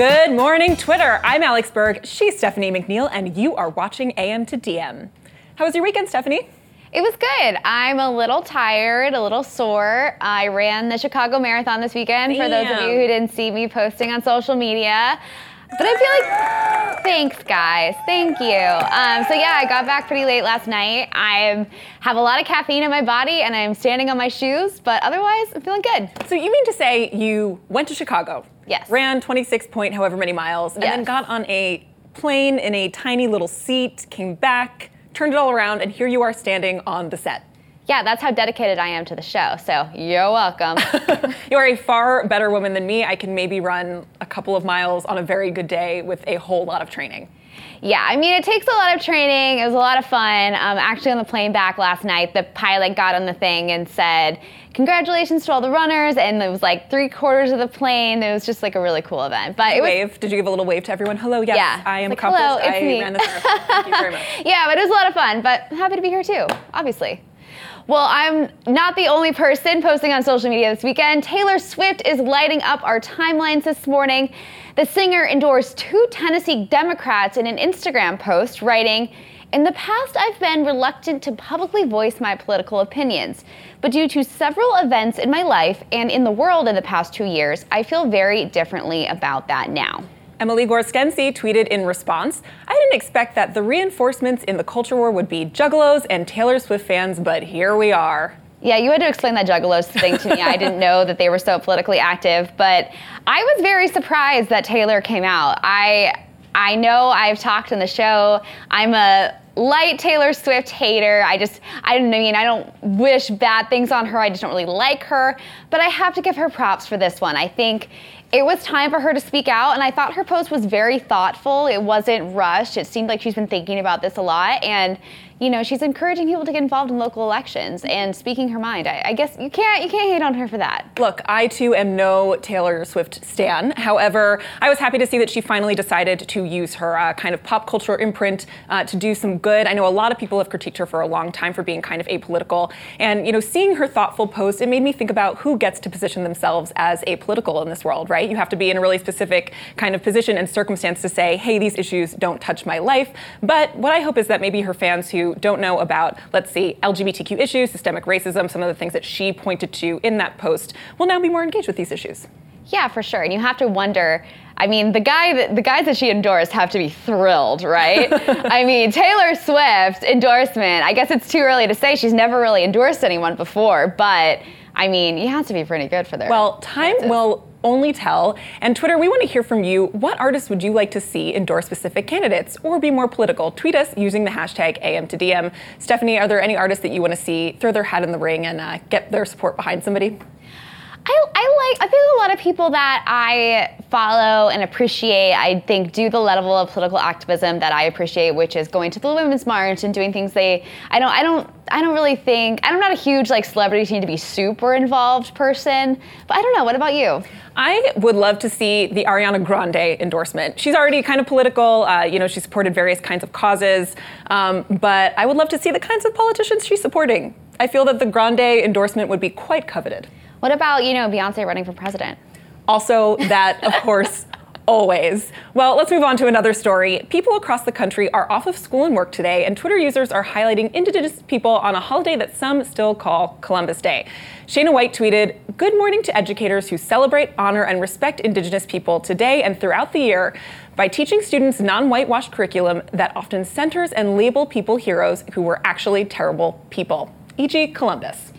Good morning, Twitter. I'm Alex Berg. She's Stephanie McNeal, and you are watching AM to DM. How was your weekend, Stephanie? It was good. I'm a little tired, a little sore. I ran the Chicago Marathon this weekend for those of you who didn't see me posting on social media. But I feel like, thanks, guys. Thank you. Um, so yeah, I got back pretty late last night. I have a lot of caffeine in my body, and I'm standing on my shoes. But otherwise, I'm feeling good. So you mean to say you went to Chicago? Yes. Ran 26 point however many miles, and then got on a plane in a tiny little seat, came back, turned it all around, and here you are standing on the set. Yeah, that's how dedicated I am to the show. So you're welcome. You are a far better woman than me. I can maybe run a couple of miles on a very good day with a whole lot of training. Yeah, I mean, it takes a lot of training. It was a lot of fun. Um, actually, on the plane back last night, the pilot got on the thing and said, Congratulations to all the runners. And it was like three quarters of the plane. It was just like a really cool event. But it was, wave. Did you give a little wave to everyone? Hello, yes, Yeah. I am Like, accomplished. hello, it's I me. ran marathon. Thank you very much. yeah, but it was a lot of fun. But happy to be here too, obviously. Well, I'm not the only person posting on social media this weekend. Taylor Swift is lighting up our timelines this morning. The singer endorsed two Tennessee Democrats in an Instagram post, writing, in the past, I've been reluctant to publicly voice my political opinions, but due to several events in my life and in the world in the past two years, I feel very differently about that now. Emily Gorcenski tweeted in response, I didn't expect that the reinforcements in the culture war would be juggalos and Taylor Swift fans, but here we are. Yeah, you had to explain that Juggalos thing to me. I didn't know that they were so politically active, but I was very surprised that Taylor came out. I I know I've talked in the show. I'm a light Taylor Swift hater. I just I don't mean I don't wish bad things on her. I just don't really like her, but I have to give her props for this one. I think it was time for her to speak out, and I thought her post was very thoughtful. It wasn't rushed. It seemed like she's been thinking about this a lot, and you know she's encouraging people to get involved in local elections and speaking her mind. I, I guess you can't you can't hate on her for that. Look, I too am no Taylor Swift stan. However, I was happy to see that she finally decided to use her uh, kind of pop culture imprint uh, to do some good. I know a lot of people have critiqued her for a long time for being kind of apolitical, and you know, seeing her thoughtful post, it made me think about who gets to position themselves as apolitical in this world, right? You have to be in a really specific kind of position and circumstance to say, hey, these issues don't touch my life. But what I hope is that maybe her fans who don't know about, let's see, LGBTQ issues, systemic racism, some of the things that she pointed to in that post, will now be more engaged with these issues. Yeah, for sure. And you have to wonder. I mean, the guy that the guys that she endorsed have to be thrilled, right? I mean, Taylor Swift endorsement. I guess it's too early to say. She's never really endorsed anyone before, but I mean, you have to be pretty good for their. Well, time will only tell. And Twitter, we want to hear from you. What artists would you like to see endorse specific candidates or be more political? Tweet us using the hashtag AM to DM. Stephanie, are there any artists that you want to see throw their hat in the ring and uh, get their support behind somebody? I, I like I think a lot of people that I follow and appreciate I think do the level of political activism that I appreciate which is going to the women's march and doing things they I don't I don't I don't really think I'm not a huge like celebrities need to be super involved person but I don't know what about you I would love to see the Ariana Grande endorsement. She's already kind of political. Uh, you know, she supported various kinds of causes. Um, but I would love to see the kinds of politicians she's supporting. I feel that the Grande endorsement would be quite coveted. What about you know Beyonce running for president Also, that, of course, always. Well, let's move on to another story. People across the country are off of school and work today, and Twitter users are highlighting Indigenous people on a holiday that some still call Columbus Day. Shana White tweeted, Good morning to educators who celebrate, honor, and respect Indigenous people today and throughout the year by teaching students non whitewashed curriculum that often centers and label people heroes who were actually terrible people, e.g., Columbus.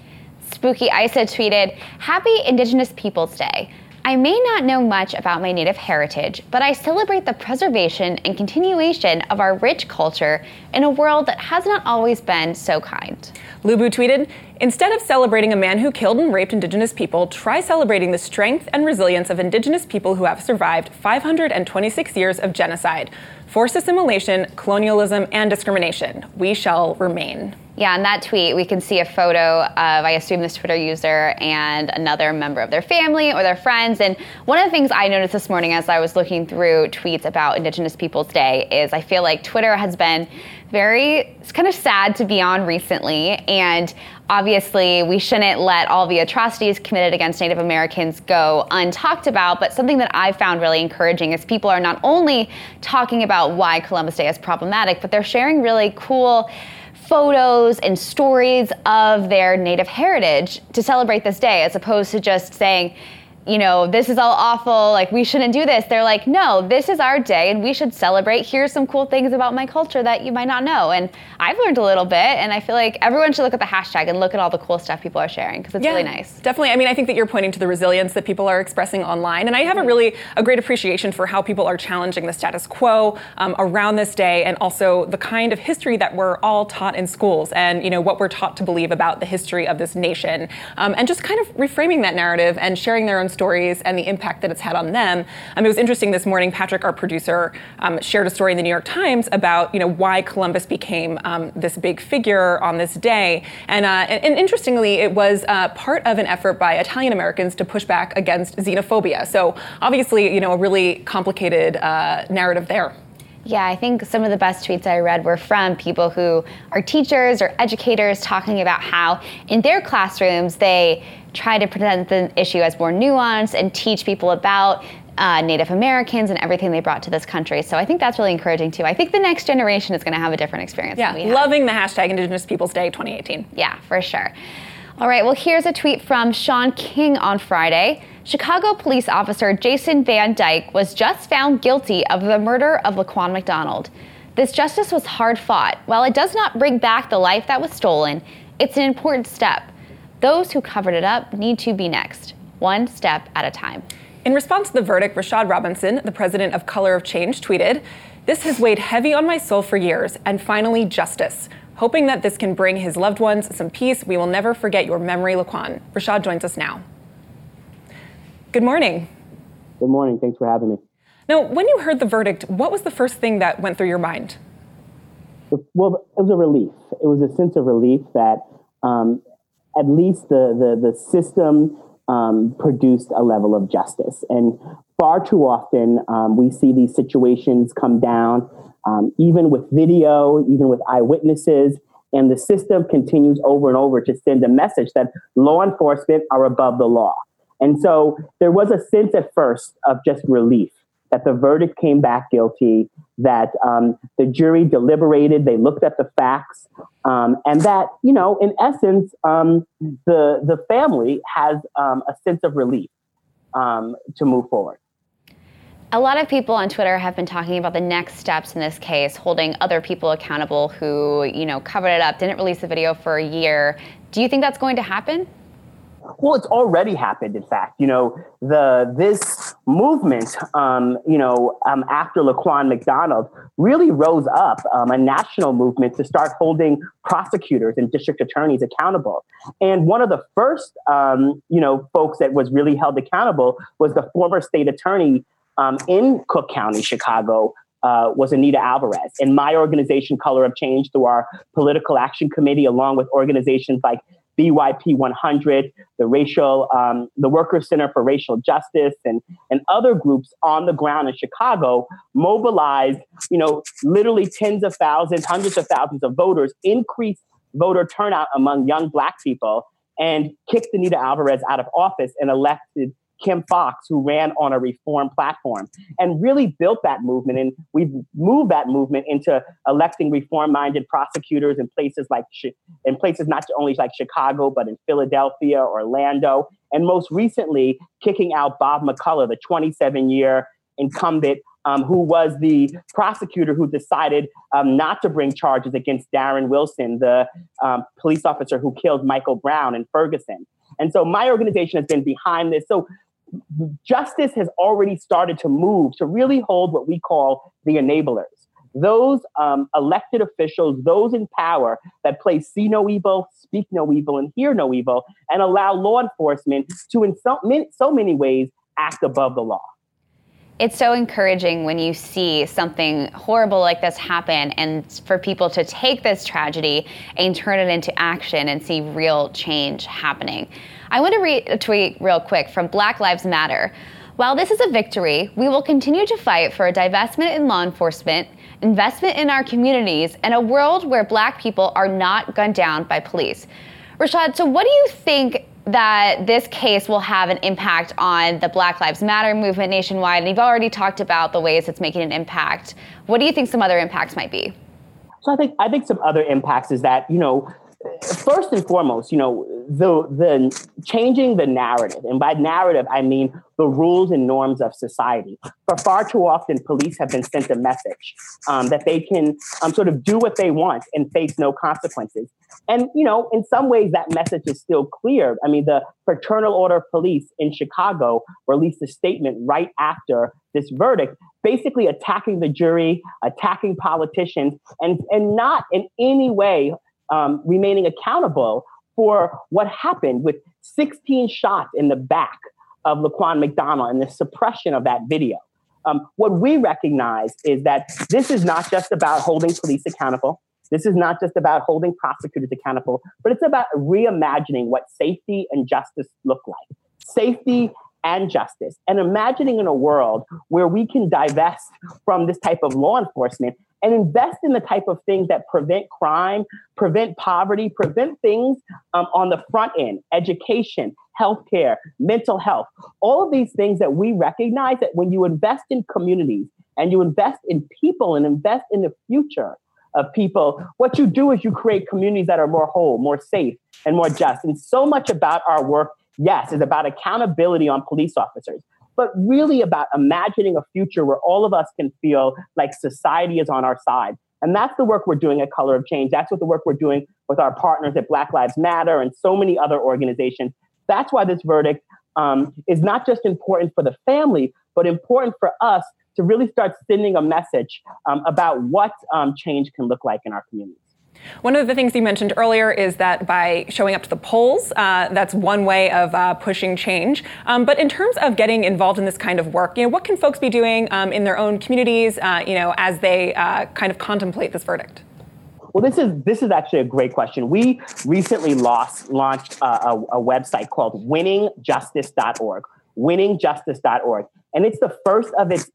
Spooky Isa tweeted, Happy Indigenous Peoples Day. I may not know much about my Native heritage, but I celebrate the preservation and continuation of our rich culture in a world that has not always been so kind. Lubu tweeted, Instead of celebrating a man who killed and raped Indigenous people, try celebrating the strength and resilience of Indigenous people who have survived 526 years of genocide, forced assimilation, colonialism, and discrimination. We shall remain. Yeah, in that tweet, we can see a photo of, I assume, this Twitter user and another member of their family or their friends. And one of the things I noticed this morning as I was looking through tweets about Indigenous Peoples Day is I feel like Twitter has been very kind of sad to be on recently and obviously we shouldn't let all the atrocities committed against native americans go untalked about but something that i found really encouraging is people are not only talking about why columbus day is problematic but they're sharing really cool photos and stories of their native heritage to celebrate this day as opposed to just saying you know, this is all awful, like we shouldn't do this. They're like, no, this is our day and we should celebrate. Here's some cool things about my culture that you might not know. And I've learned a little bit and I feel like everyone should look at the hashtag and look at all the cool stuff people are sharing because it's yeah, really nice. Definitely. I mean, I think that you're pointing to the resilience that people are expressing online. And I have a really a great appreciation for how people are challenging the status quo um, around this day and also the kind of history that we're all taught in schools and, you know, what we're taught to believe about the history of this nation. Um, and just kind of reframing that narrative and sharing their own stories and the impact that it's had on them. Um, it was interesting this morning. Patrick, our producer, um, shared a story in the New York Times about you know why Columbus became um, this big figure on this day, and, uh, and, and, interestingly, it was uh, part of an effort by Italian Americans to push back against xenophobia. So obviously, you know, a really complicated uh, narrative there. Yeah, I think some of the best tweets I read were from people who are teachers or educators talking about how in their classrooms they try to present the issue as more nuanced and teach people about uh, Native Americans and everything they brought to this country. So I think that's really encouraging too. I think the next generation is going to have a different experience. Yeah, loving the hashtag Indigenous Peoples Day 2018. Yeah, for sure. All right, well, here's a tweet from Shaun King on Friday. Chicago police officer Jason Van Dyke was just found guilty of the murder of Laquan McDonald. This justice was hard fought. While it does not bring back the life that was stolen, it's an important step. Those who covered it up need to be next, one step at a time. In response to the verdict, Rashad Robinson, the president of Color of Change, tweeted, This has weighed heavy on my soul for years, and finally, justice. Hoping that this can bring his loved ones some peace, we will never forget your memory, Laquan. Rashad joins us now. Good morning. Good morning. Thanks for having me. Now, when you heard the verdict, what was the first thing that went through your mind? Well, it was a relief. It was a sense of relief that um, at least the the, the system um, produced a level of justice. And far too often, um, we see these situations come down, um, even with video, even with eyewitnesses, and the system continues over and over to send a message that law enforcement are above the law. And so there was a sense at first of just relief that the verdict came back guilty, that um, the jury deliberated, they looked at the facts, um, and that, you know, in essence, um, the, the family has um, a sense of relief um, to move forward. A lot of people on Twitter have been talking about the next steps in this case, holding other people accountable who, you know, covered it up, didn't release the video for a year. Do you think that's going to happen? Well, it's already happened. In fact, you know, the this movement, um, you know, um, after Laquan McDonald really rose up um, a national movement to start holding prosecutors and district attorneys accountable. And one of the first, um, you know, folks that was really held accountable was the former state attorney um, in Cook County, Chicago, uh, was Anita Alvarez. And my organization, Color of Change, through our political action committee, along with organizations like BYP 100, the racial, um, the Workers Center for Racial Justice, and and other groups on the ground in Chicago mobilized, you know, literally tens of thousands, hundreds of thousands of voters, increased voter turnout among young Black people, and kicked Anita Alvarez out of office and elected Kim Foxx, who ran on a reform platform and really built that movement. And we've moved that movement into electing reform-minded prosecutors in places like in places not only like Chicago, but in Philadelphia, Orlando, and most recently kicking out Bob McCulloch, the 27-year incumbent um, who was the prosecutor who decided um, not to bring charges against Darren Wilson, the um, police officer who killed Michael Brown in Ferguson. And so my organization has been behind this. So justice has already started to move to really hold what we call the enablers. Those um, elected officials, those in power that play see no evil, speak no evil, and hear no evil, and allow law enforcement to, in so many, so many ways, act above the law. It's so encouraging when you see something horrible like this happen and for people to take this tragedy and turn it into action and see real change happening. I want to read a tweet real quick from Black Lives Matter. While this is a victory, we will continue to fight for a divestment in law enforcement, investment in our communities, and a world where black people are not gunned down by police. Rashad, so what do you think that this case will have an impact on the Black Lives Matter movement nationwide. And you've already talked about the ways it's making an impact. What do you think some other impacts might be? So I think I think some other impacts is that you know first and foremost, you know, the the changing the narrative, and by narrative I mean the rules and norms of society. For far too often, police have been sent a message um, that they can um, sort of do what they want and face no consequences. And you know, in some ways, that message is still clear. I mean, the Fraternal Order of Police in Chicago released a statement right after this verdict, basically attacking the jury, attacking politicians, and and not in any way um, remaining accountable for what happened with 16 shots in the back of Laquan McDonald and the suppression of that video. Um, what we recognize is that this is not just about holding police accountable. This is not just about holding prosecutors accountable, but it's about reimagining what safety and justice look like. Safety and justice, and imagining in a world where we can divest from this type of law enforcement and invest in the type of things that prevent crime, prevent poverty, prevent things um, on the front end, education, healthcare, mental health, all of these things that we recognize that when you invest in communities and you invest in people and invest in the future of people, what you do is you create communities that are more whole, more safe, and more just. And so much about our work, yes, is about accountability on police officers but really about imagining a future where all of us can feel like society is on our side. And that's the work we're doing at Color of Change. That's what the work we're doing with our partners at Black Lives Matter and so many other organizations. That's why this verdict um, is not just important for the family, but important for us to really start sending a message um, about what um, change can look like in our communities. One of the things you mentioned earlier is that by showing up to the polls, uh, that's one way of uh, pushing change. Um, but in terms of getting involved in this kind of work, you know, what can folks be doing um, in their own communities, uh, you know, as they uh, kind of contemplate this verdict? Well, this is this is actually a great question. We recently lost, launched a, a, a website called winningjustice.org, winningjustice.org, and it's the first of its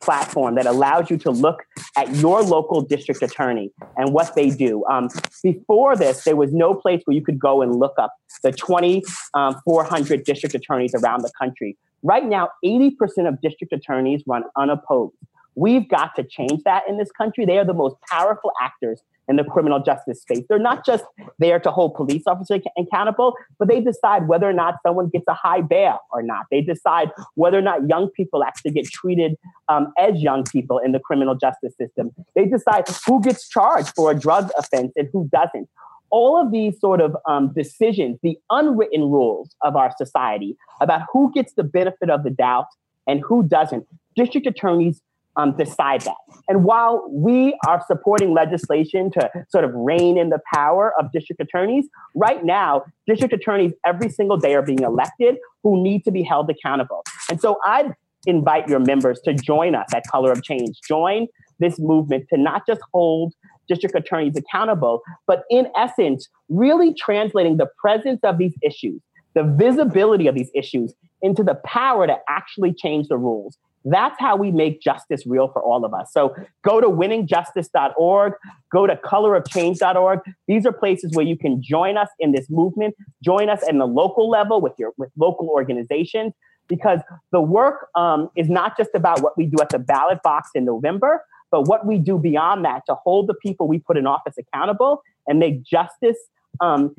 platform that allows you to look at your local district attorney and what they do. Um, before this, there was no place where you could go and look up the 2,400 um, district attorneys around the country. Right now, 80% of district attorneys run unopposed. We've got to change that in this country. They are the most powerful actors in the criminal justice space. They're not just there to hold police officers accountable, but they decide whether or not someone gets a high bail or not. They decide whether or not young people actually get treated um, as young people in the criminal justice system. They decide who gets charged for a drug offense and who doesn't. All of these sort of um, decisions, the unwritten rules of our society about who gets the benefit of the doubt and who doesn't, district attorneys um, decide that. And while we are supporting legislation to sort of rein in the power of district attorneys, right now, district attorneys every single day are being elected who need to be held accountable. And so I'd invite your members to join us at Color of Change. Join this movement to not just hold district attorneys accountable, but in essence, really translating the presence of these issues, the visibility of these issues into the power to actually change the rules. That's how we make justice real for all of us. So go to winningjustice.org, go to colorofchange.org. These are places where you can join us in this movement, join us in the local level with your with local organizations, because the work um, is not just about what we do at the ballot box in November, but what we do beyond that to hold the people we put in office accountable and make justice um,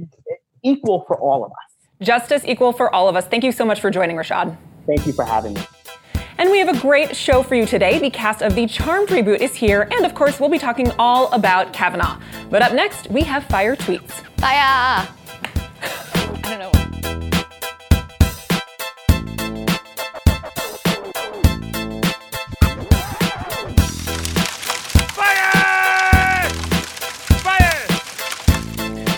equal for all of us. Justice equal for all of us. Thank you so much for joining, Rashad. Thank you for having me. And we have a great show for you today. The cast of the Charmed reboot is here, and of course, we'll be talking all about Kavanaugh. But up next, we have Fire Tweets. Fire!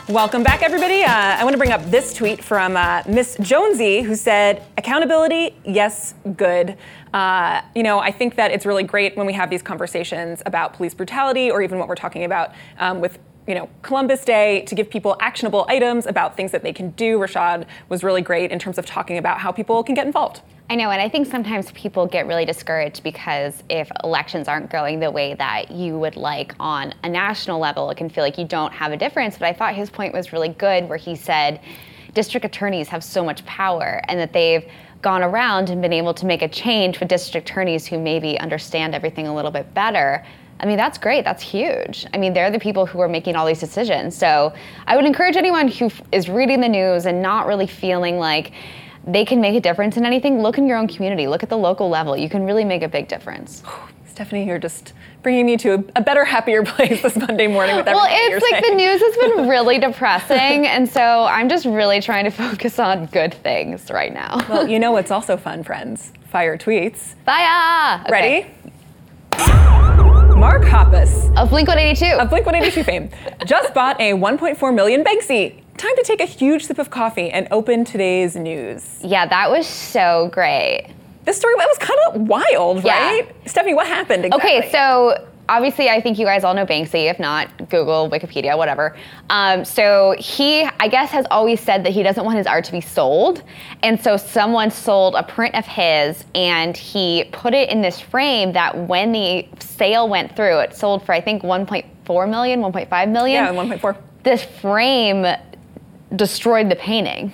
Welcome back, everybody. Uh, I want to bring up this tweet from uh, Miss Jonesy, who said, "Accountability, yes, good." Uh, you know, I think that it's really great when we have these conversations about police brutality, or even what we're talking about um, with you know, Columbus Day to give people actionable items about things that they can do. Rashad was really great in terms of talking about how people can get involved. I know, and I think sometimes people get really discouraged because if elections aren't going the way that you would like on a national level, it can feel like you don't have a difference. But I thought his point was really good, where he said district attorneys have so much power and that they've gone around and been able to make a change with district attorneys who maybe understand everything a little bit better. I mean, that's great. That's huge. I mean, they're the people who are making all these decisions. So I would encourage anyone who is reading the news and not really feeling like, they can make a difference in anything, look in your own community, look at the local level. You can really make a big difference. Stephanie, you're just bringing me to a, a better, happier place this Monday morning with everything. Well, it's like saying. the news has been really depressing, and so I'm just really trying to focus on good things right now. Well, you know what's also fun, friends? Fire tweets. Fire! Okay. Ready? Mark Hoppus of Blink 182 of Blink 182 fame just bought a 1.4 million Banksy time to take a huge sip of coffee and open today's news. Yeah, that was so great. This story was kind of wild, yeah. right? Stephanie, what happened exactly? Okay, so obviously, I think you guys all know Banksy. If not, Google, Wikipedia, whatever. Um, so he, I guess, has always said that he doesn't want his art to be sold. And so someone sold a print of his and he put it in this frame that when the sale went through, it sold for, I think, 1.4 million, 1.5 million. Yeah, 1.4. This frame destroyed the painting.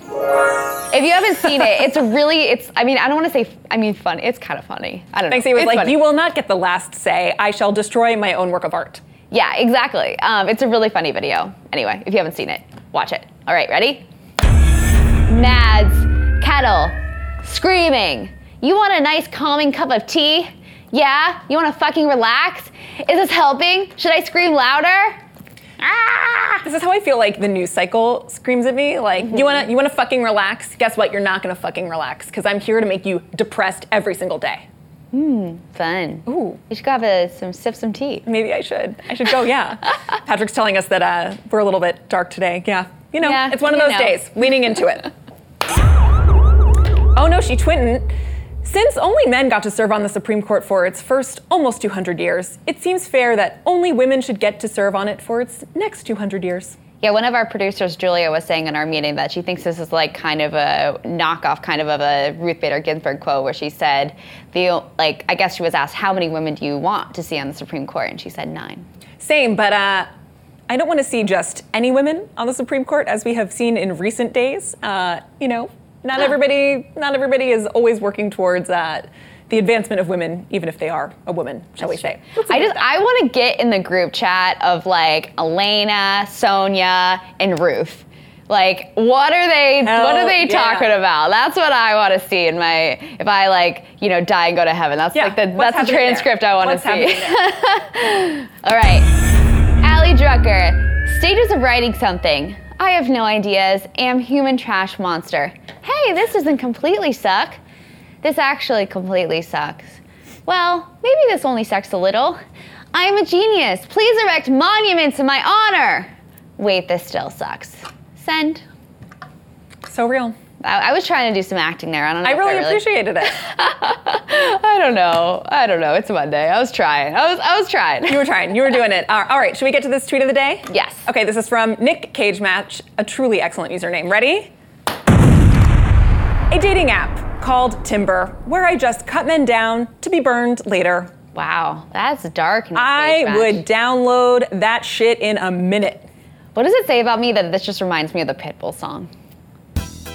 If you haven't seen it, it's a really, it's, I mean, I don't want to say, I mean, fun. It's kind of funny. I don't Thanks, know. It was it's like, funny. you will not get the last say. I shall destroy my own work of art. Yeah, exactly. Um, it's a really funny video. Anyway, if you haven't seen it, watch it. All right, ready? Mads, kettle, screaming. You want a nice calming cup of tea? Yeah? You want to fucking relax? Is this helping? Should I scream louder? Ah! This is how I feel like the news cycle screams at me. Like, mm-hmm. you wanna you wanna fucking relax? Guess what? You're not gonna fucking relax because I'm here to make you depressed every single day. Hmm, fun. Ooh. You should go have a, some sip some tea. Maybe I should. I should go. Yeah. Patrick's telling us that uh, we're a little bit dark today. Yeah. You know, yeah, it's one of those know. days. Leaning into it. oh no, she twinted. Since only men got to serve on the Supreme Court for its first almost 200 years, it seems fair that only women should get to serve on it for its next 200 years. Yeah, one of our producers, Julia, was saying in our meeting that she thinks this is like kind of a knockoff, kind of of a Ruth Bader Ginsburg quote, where she said, "The like, I guess she was asked, how many women do you want to see on the Supreme Court?" And she said nine. Same, but uh, I don't want to see just any women on the Supreme Court, as we have seen in recent days. Uh, you know, not everybody not everybody is always working towards uh, the advancement of women, even if they are a woman, shall That's we say? I just I want to get in the group chat of like Elena, Sonia, and Ruth. Like, what are they? Hell, what are they yeah. talking about? That's what I want to see in my. If I like, you know, die and go to heaven. That's yeah. like the What's that's the transcript there? I want to see. All right, Ali Drucker. Stages of writing something. I have no ideas. Am human trash monster. Hey, this doesn't completely suck. This actually completely sucks. Well, maybe this only sucks a little. I am a genius. Please erect monuments in my honor. Wait, this still sucks. Send. So real. I, I was trying to do some acting there. I don't know. I really, I really appreciated it. I don't know. I don't know. It's Monday. I was trying. I was. I was trying. You were trying. You were doing it. All right. Should we get to this tweet of the day? Yes. Okay. This is from Nick Cage Match. A truly excellent username. Ready? A dating app called Timber, where I just cut men down to be burned later. Wow, that's dark. Nick I would download that shit in a minute. What does it say about me that this just reminds me of the Pitbull song?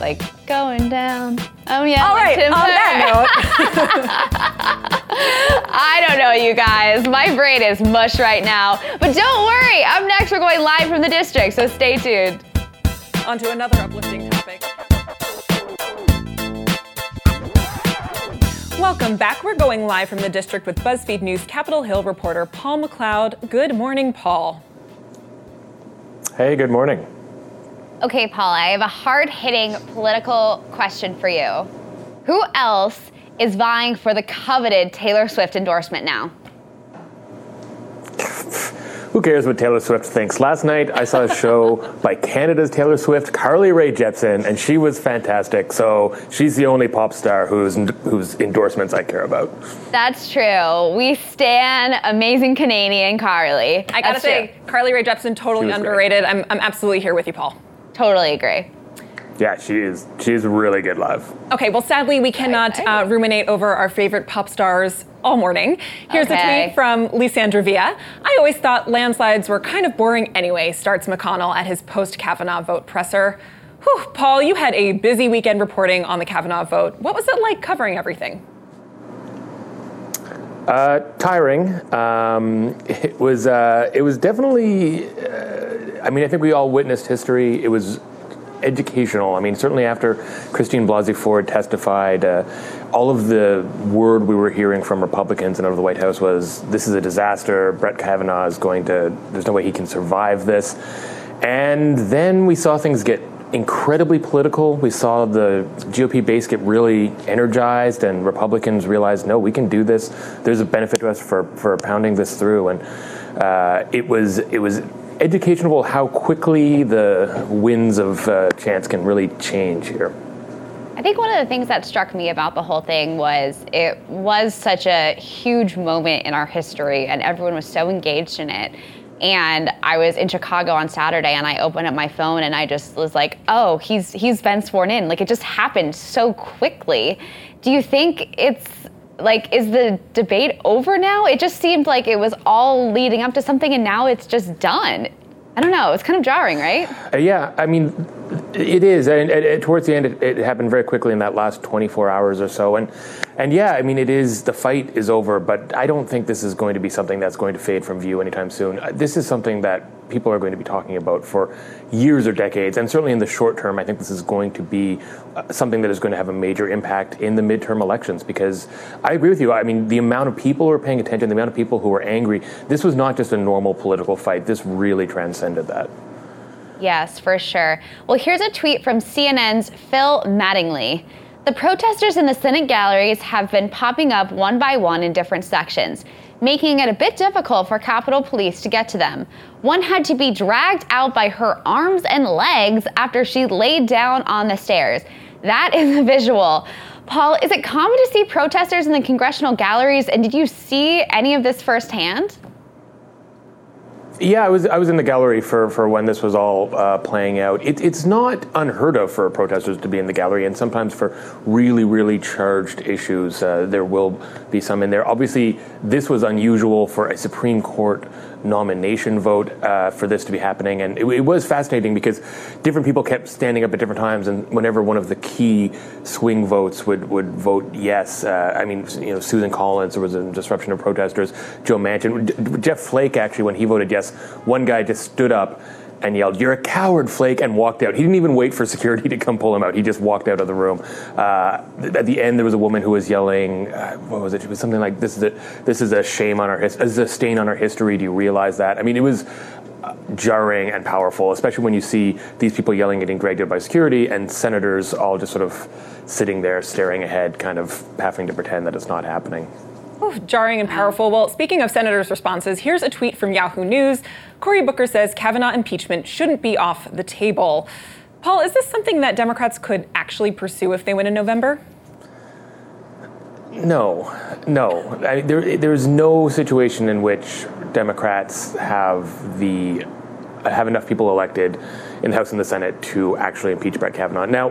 Like going down. Oh yeah. All right. Timber. On that note. I don't know, you guys. My brain is mush right now. But don't worry. Up next, we're going live from the district, so stay tuned. On to another uplifting topic. Welcome back. We're going live from the district with BuzzFeed News Capitol Hill reporter Paul McLeod. Good morning, Paul. Hey, good morning. Okay, Paul, I have a hard hitting political question for you. Who else is vying for the coveted Taylor Swift endorsement now? who cares what Taylor Swift thinks? Last night I saw a show by Canada's Taylor Swift, Carly Rae Jepsen, and she was fantastic. So she's the only pop star whose whose endorsements I care about. That's true. We stand amazing Canadian Carly. I gotta That's say, true. Carly Rae Jepsen, totally She great. underrated. I'm, I'm absolutely here with you, Paul. Totally agree. Yeah, she is. She's really good live. Okay, well, sadly, we cannot uh, ruminate over our favorite pop stars all morning. Here's a tweet from Lissandra Villa. I always thought landslides were kind of boring anyway, starts McConnell at his post Kavanaugh vote presser. Whew, Paul, you had a busy weekend reporting on the Kavanaugh vote. What was it like covering everything? Uh, tiring. Um, it was. Uh, it was definitely. I mean, I think we all witnessed history. It was educational. I mean, certainly after Christine Blasey Ford testified, uh, all of the word we were hearing from Republicans and out of the White House was, "This is a disaster. Brett Kavanaugh is going to. There's no way he can survive this." And then we saw things get incredibly political. We saw the GOP base get really energized, and Republicans realized, no, we can do this. There's a benefit to us for, for pounding this through. And uh, it was it was educational how quickly the winds of uh, chance can really change here. I think one of the things that struck me about the whole thing was it was such a huge moment in our history, and everyone was so engaged in it. And I was in Chicago on Saturday, and I opened up my phone, and I just was like, "Oh, he's he's been sworn in." Like it just happened so quickly. Do you think it's like is the debate over now? It just seemed like it was all leading up to something, and now it's just done. I don't know. It's kind of jarring, right? Uh, yeah, I mean, it is, and, towards the end, it, it happened very quickly in that last 24 hours or so, and and yeah, I mean, it is the fight is over, but I don't think this is going to be something that's going to fade from view anytime soon. Uh, This is something that people are going to be talking about for years or decades, and certainly in the short term, I think this is going to be uh, something that is going to have a major impact in the midterm elections. Because I agree with you. I mean, the amount of people who are paying attention, the amount of people who are angry, this was not just a normal political fight. This really transcended that. Yes, for sure. Well, here's a tweet from CNN's Phil Mattingly. The protesters in the Senate galleries have been popping up one by one in different sections, making it a bit difficult for Capitol Police to get to them. One had to be dragged out by her arms and legs after she laid down on the stairs. That is a visual. Paul, is it common to see protesters in the congressional galleries, and did you see any of this firsthand? Yeah, I was I was in the gallery for, for when this was all uh, playing out. It, it's not unheard of for protesters to be in the gallery, and sometimes for really really charged issues, uh, there will be some in there. Obviously, this was unusual for a Supreme Court nomination vote uh, for this to be happening, and it, it was fascinating because different people kept standing up at different times, and whenever one of the key swing votes would would vote yes, uh, I mean, you know, Susan Collins, there was a disruption of protesters. Joe Manchin, D- Jeff Flake, actually, when he voted yes, one guy just stood up and yelled, "You're a coward, Flake!" and walked out. He didn't even wait for security to come pull him out. He just walked out of the room. Uh, th- at the end, there was a woman who was yelling, uh, "What was it? It was something like, this is a this is a shame on our his- this is a stain on our history." Do you realize that? I mean, it was uh, jarring and powerful, especially when you see these people yelling, getting dragged out by security, and senators all just sort of sitting there, staring ahead, kind of having to pretend that it's not happening. Ooh, jarring and powerful. Well, speaking of senators' responses, here's a tweet from Yahoo News. Cory Booker says Kavanaugh impeachment shouldn't be off the table. Paul, is this something that Democrats could actually pursue if they win in November? No, no. I, there, there's no situation in which Democrats have the have enough people elected in the House and the Senate to actually impeach Brett Kavanaugh. Now,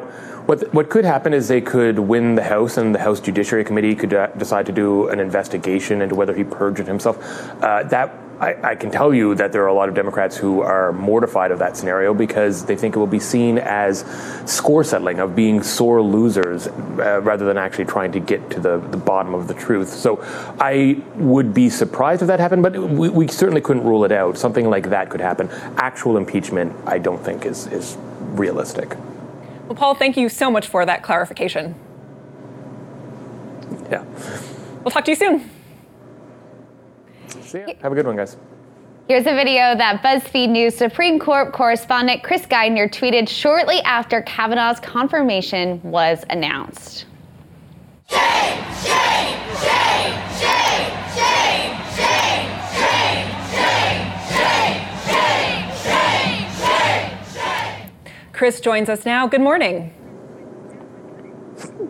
what what could happen is they could win the House, and the House Judiciary Committee could uh, decide to do an investigation into whether he perjured himself. Uh, that. I, I can tell you that there are a lot of Democrats who are mortified of that scenario because they think it will be seen as score settling, of being sore losers, uh, rather than actually trying to get to the, the bottom of the truth. So I would be surprised if that happened, but we, we certainly couldn't rule it out. Something like that could happen. Actual impeachment, I don't think, is, is realistic. Well, Paul, thank you so much for that clarification. Yeah. We'll talk to you soon. See ya. Have a good one, guys. Here's a video that BuzzFeed News Supreme Court correspondent Chris Geidner tweeted shortly after Kavanaugh's confirmation was announced. Chris joins us now. Good morning.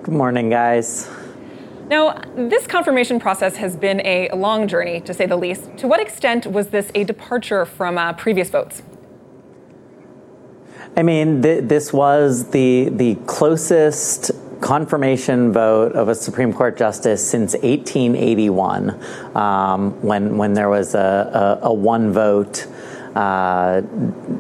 Good morning, guys. Now, this confirmation process has been a long journey, to say the least. To what extent was this a departure from uh, previous votes? I mean, th- this was the the closest confirmation vote of a Supreme Court justice since 1881, um, when when there was a, a, a one vote. Uh,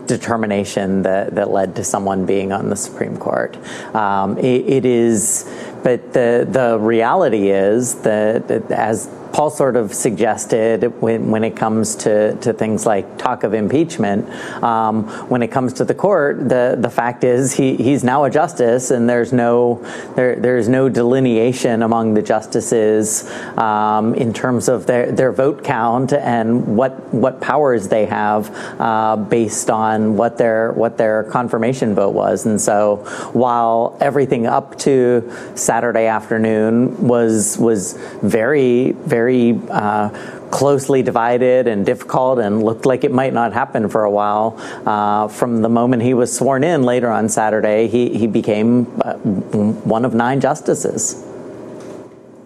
determination that, that led to someone being on the Supreme Court. Um, it, it is, but the the reality is that as Paul sort of suggested when, when it comes to, to things like talk of impeachment, um, when it comes to the court, the, the fact is he, he's now a justice and there's no, there, there's no delineation among the justices um, in terms of their, their vote count and what, what powers they have uh, based on what their, what their confirmation vote was. And so while everything up to Saturday afternoon was, was very, very uh, closely divided and difficult and looked like it might not happen for a while. Uh, from the moment he was sworn in later on Saturday, he, he became uh, one of nine justices.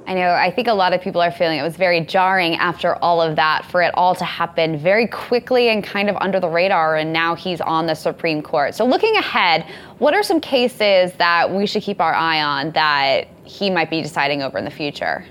I know, I think a lot of people are feeling it was very jarring after all of that for it all to happen very quickly and kind of under the radar, and now he's on the Supreme Court. So, looking ahead, what are some cases that we should keep our eye on that he might be deciding over in the future?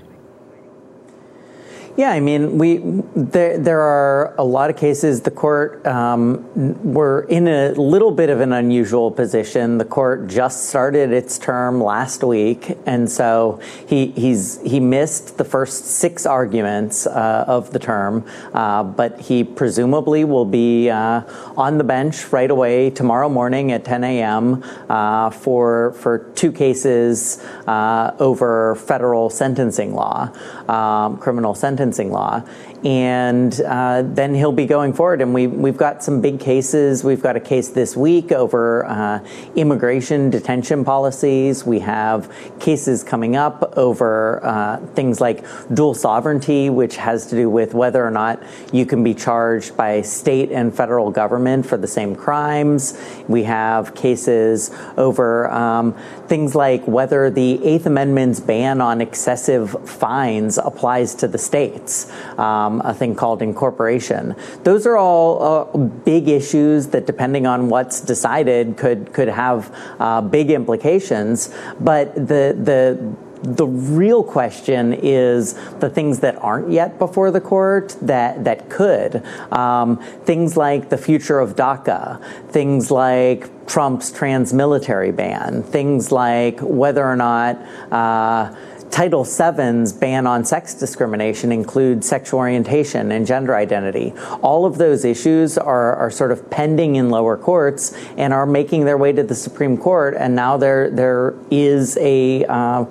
Yeah, I mean, we there there are a lot of cases. The court um, we're in a little bit of an unusual position. The court just started its term last week, and so he he's he missed the first six arguments uh, of the term, uh, but he presumably will be uh, on the bench right away tomorrow morning at 10 a.m. Uh, for for two cases uh, over federal sentencing law, um, criminal sentencing sentencing law. And uh, then he'll be going forward. And we, we've got some big cases. We've got a case this week over uh, immigration detention policies. We have cases coming up over uh, things like dual sovereignty, which has to do with whether or not you can be charged by state and federal government for the same crimes. We have cases over um, things like whether the Eighth Amendment's ban on excessive fines applies to the states um, a thing called incorporation. Those are all uh, big issues that, depending on what's decided, could could have uh, big implications. But the the the real question is the things that aren't yet before the court that that could um, things like the future of DACA, things like Trump's trans military ban, things like whether or not. Uh, Title VII's ban on sex discrimination includes sexual orientation and gender identity. All of those issues are, are sort of pending in lower courts and are making their way to the Supreme Court. And now there there is a uh,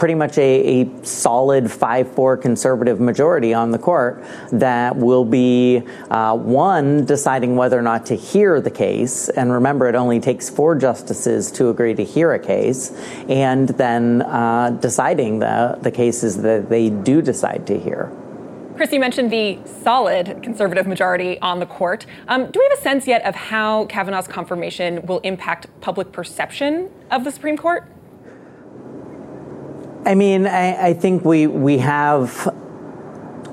pretty much a, a solid 5 4 conservative majority on the court that will be uh, one deciding whether or not to hear the case. And remember, it only takes four justices to agree to hear a case, and then uh, deciding the, the cases that they do decide to hear. Chris, you mentioned the solid conservative majority on the court. Um, do we have a sense yet of how Kavanaugh's confirmation will impact public perception of the Supreme Court? I mean, I, I think we we have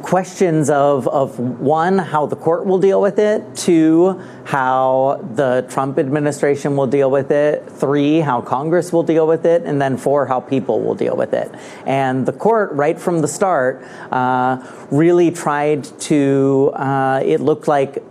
questions of, of one, how the court will deal with it, two, how the Trump administration will deal with it, three, how Congress will deal with it, and then four, how people will deal with it. And the court, right from the start, uh, really tried to, uh, it looked like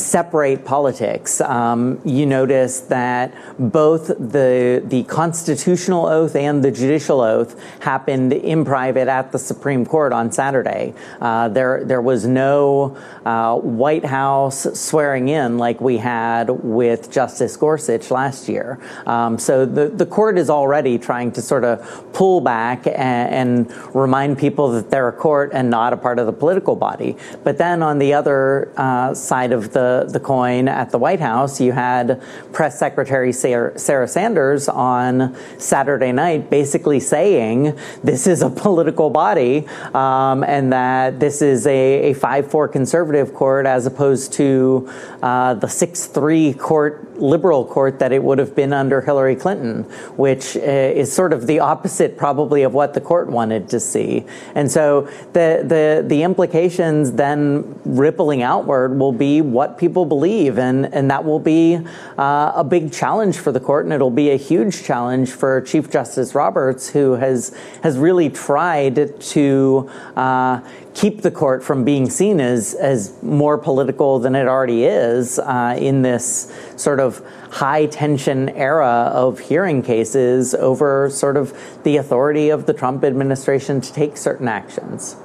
separate politics. Um, you notice that both the the constitutional oath and the judicial oath happened in private at the Supreme Court on Saturday. Uh, there there was no uh, White House swearing in like we had with Justice Gorsuch last year. Um, so the the court is already trying to sort of pull back and, and, remind people that they're a court and not a part of the political body. But then on the other uh, side of the the, coin at the White House, you had Press Secretary Sarah, Sarah Sanders on Saturday night basically saying this is a political body um, and that this is a, a 5 4 conservative court as opposed to uh, the 6 3 court liberal court that it would have been under Hillary Clinton, which uh, is sort of the opposite probably of what the court wanted to see. And so the, the, the implications then rippling outward will be what people believe. And, and that will be uh, a big challenge for the court. And it'll be a huge challenge for Chief Justice Roberts, who has, has really tried to uh, keep the court from being seen as, as more political than it already is uh, in this sort of high tension era of hearing cases over sort of the authority of the Trump administration to take certain actions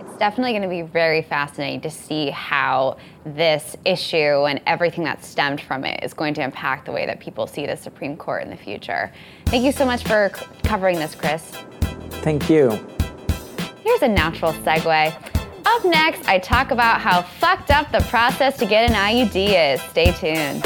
It's definitely going to be very fascinating to see how this issue and everything that stemmed from it is going to impact the way that people see the Supreme Court in the future. Thank you so much for c- covering this, Chris. Thank you. Here's a natural segue. Up next, I talk about how fucked up the process to get an IUD is. Stay tuned.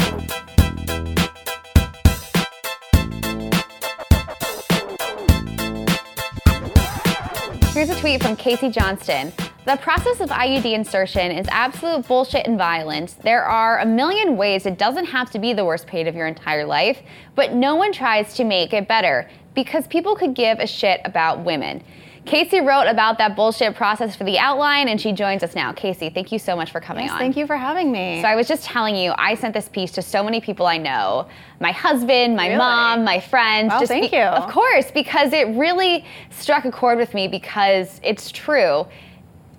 Here's a tweet from Casey Johnston. The process of IUD insertion is absolute bullshit and violence. There are a million ways it doesn't have to be the worst pain of your entire life, but no one tries to make it better because people could give a shit about women. Casey wrote about that bullshit process for the outline, and she joins us now. Casey, thank you so much for coming yes, on. Thank you for having me. So I was just telling you, I sent this piece to so many people I know, my husband, my really? mom, my friends. Well, just thank be- you. Of course, because it really struck a chord with me because it's true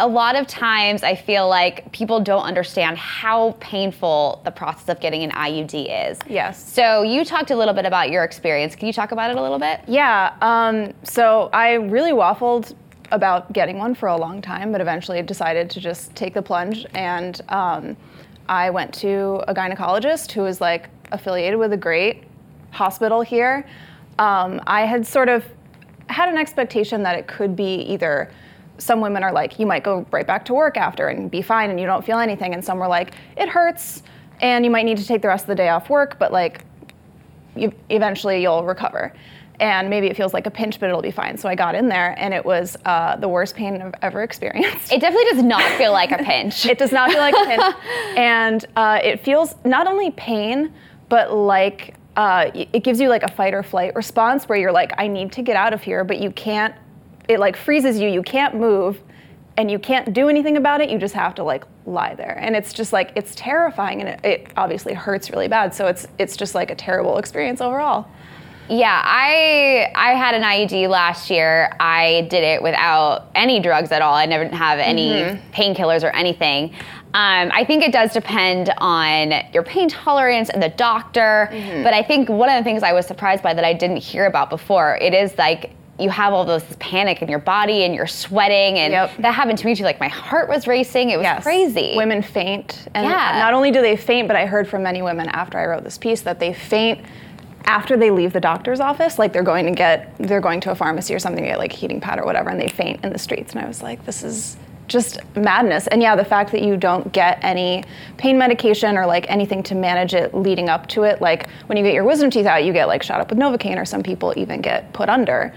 a lot of times I feel like people don't understand how painful the process of getting an IUD is. Yes. So you talked a little bit about your experience. Can you talk about it a little bit? Yeah. Um, so I really waffled about getting one for a long time, but eventually decided to just take the plunge. And um, I went to a gynecologist who was like affiliated with a great hospital here. Um, I had sort of had an expectation that it could be either some women are like, you might go right back to work after and be fine and you don't feel anything. And some were like, it hurts and you might need to take the rest of the day off work, but like, you, eventually you'll recover. And maybe it feels like a pinch, but it'll be fine. So I got in there, and it was uh, the worst pain I've ever experienced. It definitely does not feel like a pinch. it does not feel like a pinch, and uh, it feels not only pain, but like uh, it gives you like a fight or flight response where you're like, I need to get out of here, but you can't it like freezes you. You can't move and you can't do anything about it. You just have to like lie there. And it's just like it's terrifying and it, it obviously hurts really bad. So it's it's just like a terrible experience overall. Yeah, I I had an IUD last year. I did it without any drugs at all. I never have any mm-hmm. painkillers or anything. Um, I think it does depend on your pain tolerance and the doctor. Mm-hmm. But I think one of the things I was surprised by that I didn't hear about before, it is like you have all those panic in your body and you're sweating and yep. that happened to me too like my heart was racing it was yes. crazy women faint and yeah. not only do they faint but i heard from many women after i wrote this piece that they faint after they leave the doctor's office like they're going to get they're going to a pharmacy or something to get like heating pad or whatever and they faint in the streets and i was like this is just madness. And yeah, the fact that you don't get any pain medication or like anything to manage it leading up to it, like when you get your wisdom teeth out, you get like shot up with Novocaine or some people even get put under.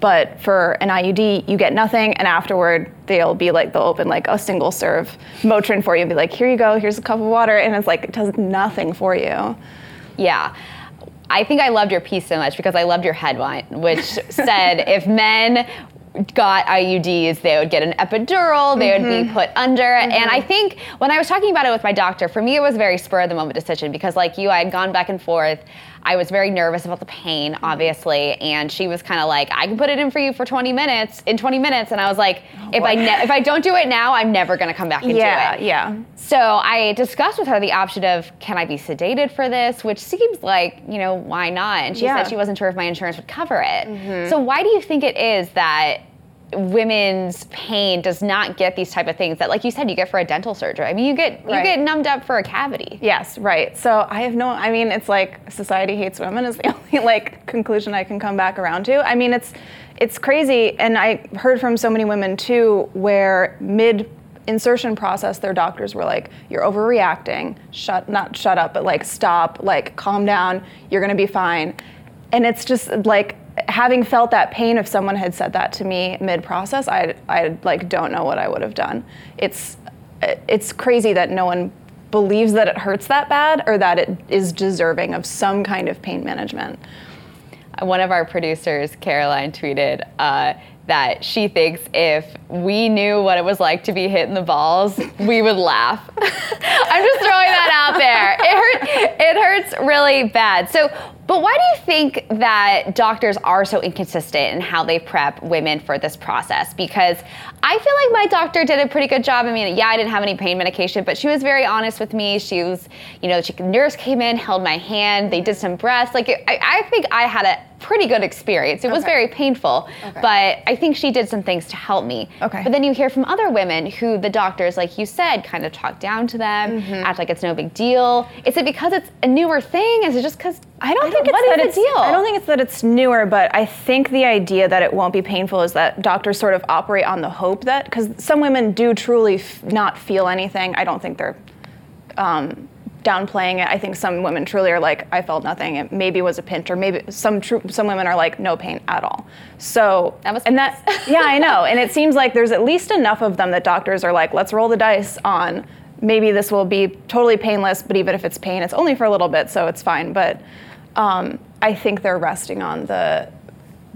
But for an IUD, you get nothing, and afterward, they'll be like, they'll open like a single serve Motrin for you and be like, here you go, here's a cup of water. And it's like, it does nothing for you. Yeah. I think I loved your piece so much because I loved your headline, which said if men got IUDs, they would get an epidural, they mm-hmm. would be mm-hmm. put under. Mm-hmm. And I think when I was talking about it with my doctor, for me it was very spur of the moment decision because like you, I had gone back and forth. I was very nervous about the pain, obviously, and she was kind of like, "I can put it in for you for 20 minutes, in 20 minutes," and I was like, oh, "If I ne- if I don't do it now, I'm never gonna come back and yeah, do it." Yeah, So I discussed with her the option of, "Can I be sedated for this?" Which seems like, you know, why not? And she yeah. said she wasn't sure if my insurance would cover it. Mm-hmm. So why do you think it is that women's pain does not get these type of things that like you said you get for a dental surgery i mean you get you get numbed up for a cavity yes right so i have no i mean it's like society hates women is the only like conclusion i can come back around to i mean it's it's crazy and i heard from so many women too where mid insertion process, their doctors were like, "You're overreacting. Shut, not shut up, but like stop. Like calm down. You're gonna be fine." And it's just like having felt that pain. If someone had said that to me mid-process, I, I like don't know what I would have done. It's, it's crazy that no one believes that it hurts that bad or that it is deserving of some kind of pain management. One of our producers, Caroline, tweeted. Uh, that she thinks if we knew what it was like to be hit in the balls, we would laugh. I'm just throwing that out there. It hurts. It hurts really bad. So, but why do you think that doctors are so inconsistent in how they prep women for this process? Because I feel like my doctor did a pretty good job. I mean, yeah, I didn't have any pain medication, but she was very honest with me. She was, you know, the nurse came in, held my hand, they did some breaths. Like, I, I think I had a pretty good experience. It okay. was very painful, okay. but I think she did some things to help me. Okay. But then you hear from other women who the doctors, like you said, kind of talk down to them, mm-hmm. act like it's no big deal. Is it because it's a newer thing? Is it just because I don't I think it's that it's, deal? I don't think it's that it's newer, but I think the idea that it won't be painful is that doctors sort of operate on the hope that because some women do truly f- not feel anything. I don't think they're. Um, downplaying it. I think some women truly are like, I felt nothing. It maybe was a pinch, or maybe some tr- some women are like, no pain at all. So that and that yeah, I know. And it seems like there's at least enough of them that doctors are like, let's roll the dice on. Maybe this will be totally painless, but even if it's pain, it's only for a little bit, so it's fine. But um, I think they're resting on the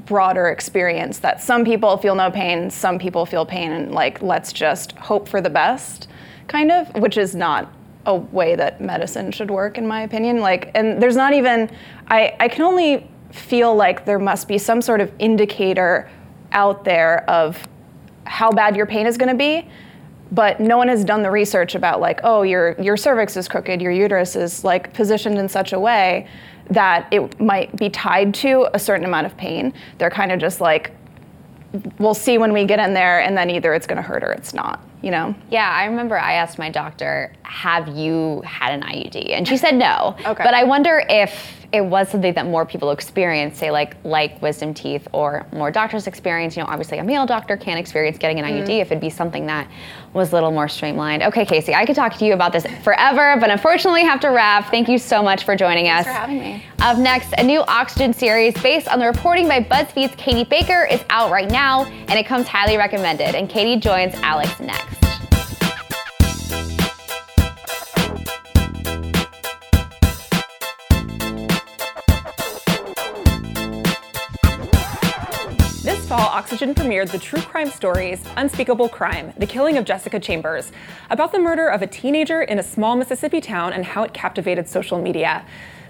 broader experience that some people feel no pain, some people feel pain, and like let's just hope for the best, kind of, which is not a way that medicine should work in my opinion. Like and there's not even i i can only feel like there must be some sort of indicator out there of how bad your pain is going to be but no one has done the research about like oh your your cervix is crooked your uterus is like positioned in such a way that it might be tied to a certain amount of pain. They're kind of just like we'll see when we get in there and then either it's going to hurt or it's not you know? Yeah, I remember I asked my doctor, have you had an IUD? And she said no. Okay. But I wonder if it was something that more people experience, say like like wisdom teeth or more doctors experience. You know, obviously a male doctor can't experience getting an IUD mm. if it'd be something that was a little more streamlined. Okay, Casey, I could talk to you about this forever, but unfortunately have to wrap. Thank you so much for joining Thanks us. for having me. Up next, a new Oxygen series based on the reporting by BuzzFeed's Katie Baker is out right now, and it comes highly recommended. And Katie joins Alex next. Fall, Oxygen premiered the true crime stories Unspeakable Crime The Killing of Jessica Chambers, about the murder of a teenager in a small Mississippi town and how it captivated social media.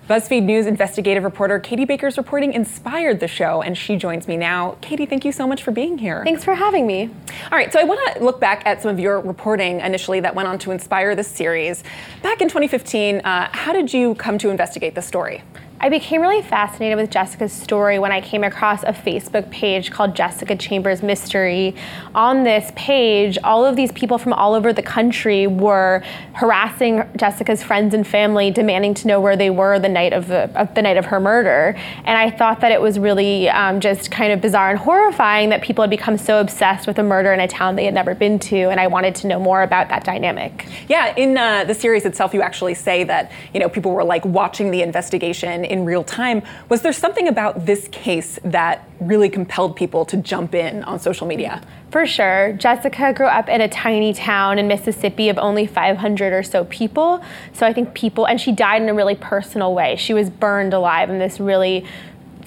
BuzzFeed News investigative reporter Katie Baker's reporting inspired the show, and she joins me now. Katie, thank you so much for being here. Thanks for having me. All right, so I want to look back at some of your reporting initially that went on to inspire this series. Back in 2015, uh, how did you come to investigate the story? I became really fascinated with Jessica's story when I came across a Facebook page called Jessica Chambers Mystery. On this page, all of these people from all over the country were harassing Jessica's friends and family, demanding to know where they were the night of the, of the night of her murder. And I thought that it was really um, just kind of bizarre and horrifying that people had become so obsessed with a murder in a town they had never been to. And I wanted to know more about that dynamic. Yeah, in uh, the series itself, you actually say that you know people were like watching the investigation in real time. Was there something about this case that really compelled people to jump in on social media? For sure. Jessica grew up in a tiny town in Mississippi of only 500 or so people. So I think people, and she died in a really personal way. She was burned alive in this really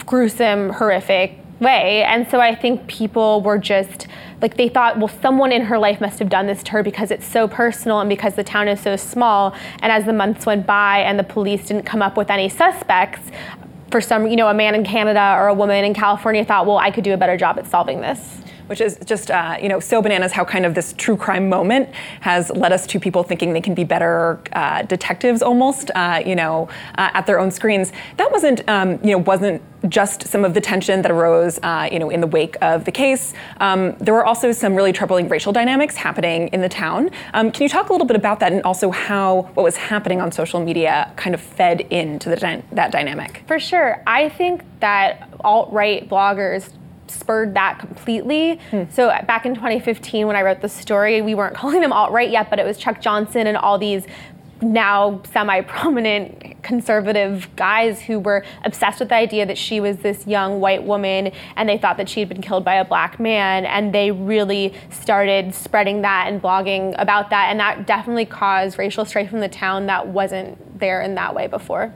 gruesome, horrific way. And so I think people were just like they thought, well, someone in her life must have done this to her because it's so personal and because the town is so small. And as the months went by and the police didn't come up with any suspects, for some, you know, a man in Canada or a woman in California thought, well, I could do a better job at solving this which is just uh, you know so bananas how kind of this true crime moment has led us to people thinking they can be better uh, detectives almost uh, you know uh, at their own screens. That wasn't um, you know wasn't just some of the tension that arose uh, you know in the wake of the case. Um, there were also some really troubling racial dynamics happening in the town. Um, can you talk a little bit about that and also how what was happening on social media kind of fed into the that dynamic? For sure, I think that alt right bloggers spurred that completely. So back in 2015, when I wrote the story, we weren't calling them alt right yet, but it was Chuck Johnson and all these now semi-prominent conservative guys who were obsessed with the idea that she was this young white woman and they thought that she had been killed by a black man. And they really started spreading that and blogging about that. And that definitely caused racial strife in the town that wasn't there in that way before.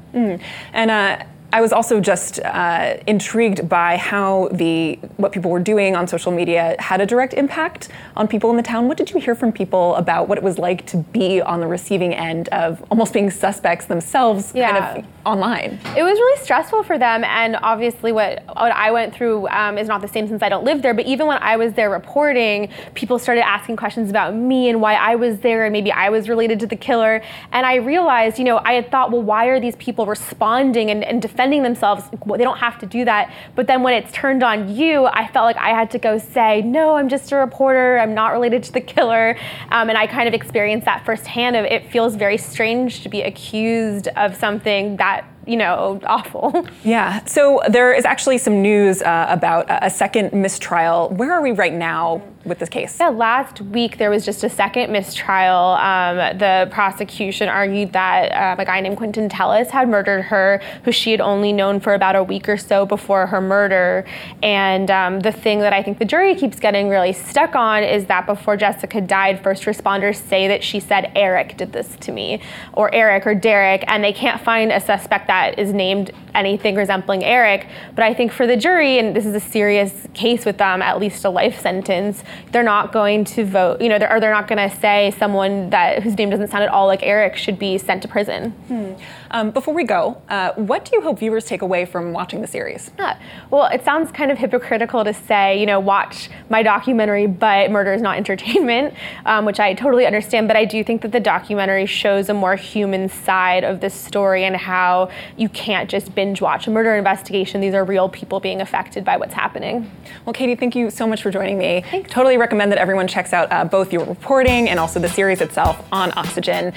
And uh, I was also just uh, intrigued by how the what people were doing on social media had a direct impact on people in the town. What did you hear from people about what it was like to be on the receiving end of almost being suspects themselves, Yeah. kind of online? It was really stressful for them, and obviously, what what I went through um, is not the same since I don't live there. But even when I was there reporting, people started asking questions about me and why I was there, and maybe I was related to the killer. And I realized, you know, I had thought, well, why are these people responding and, and defending themselves? They don't have to do that. But then when it's turned on you, I felt like I had to go say, no, I'm just a reporter. I'm not related to the killer. Um, and I kind of experienced that firsthand. Of it feels very strange to be accused of something that you know awful. Yeah. So there is actually some news uh, about a second mistrial. Where are we right now with this case? Yeah, last week there was just a second mistrial. Um, the prosecution argued that um, a guy named Quentin Tellis had murdered her, who she had only known for about a week or so before her murder. And um, the thing that I think the jury keeps getting really stuck on is that before Jessica died, first responders say that she said Eric did this to me, or Eric or Derek, and they can't find a suspect that is named anything resembling Eric. But I think for the jury, and this is a serious case with them, at least a life sentence, they're not going to vote, you know, they're, or they're not going to say someone that whose name doesn't sound at all like Eric should be sent to prison. Hmm. Um, before we go, uh, what do you hope viewers take away from watching the series? Yeah. Well, it sounds kind of hypocritical to say, you know, watch my documentary, but murder is not entertainment, um, which I totally understand. But I do think that the documentary shows a more human side of this story and how you can't just binge watch a murder investigation. These are real people being affected by what's happening. Well, Katie, thank you so much for joining me. Totally recommend that everyone checks out uh, both your reporting and also the series itself on Oxygen.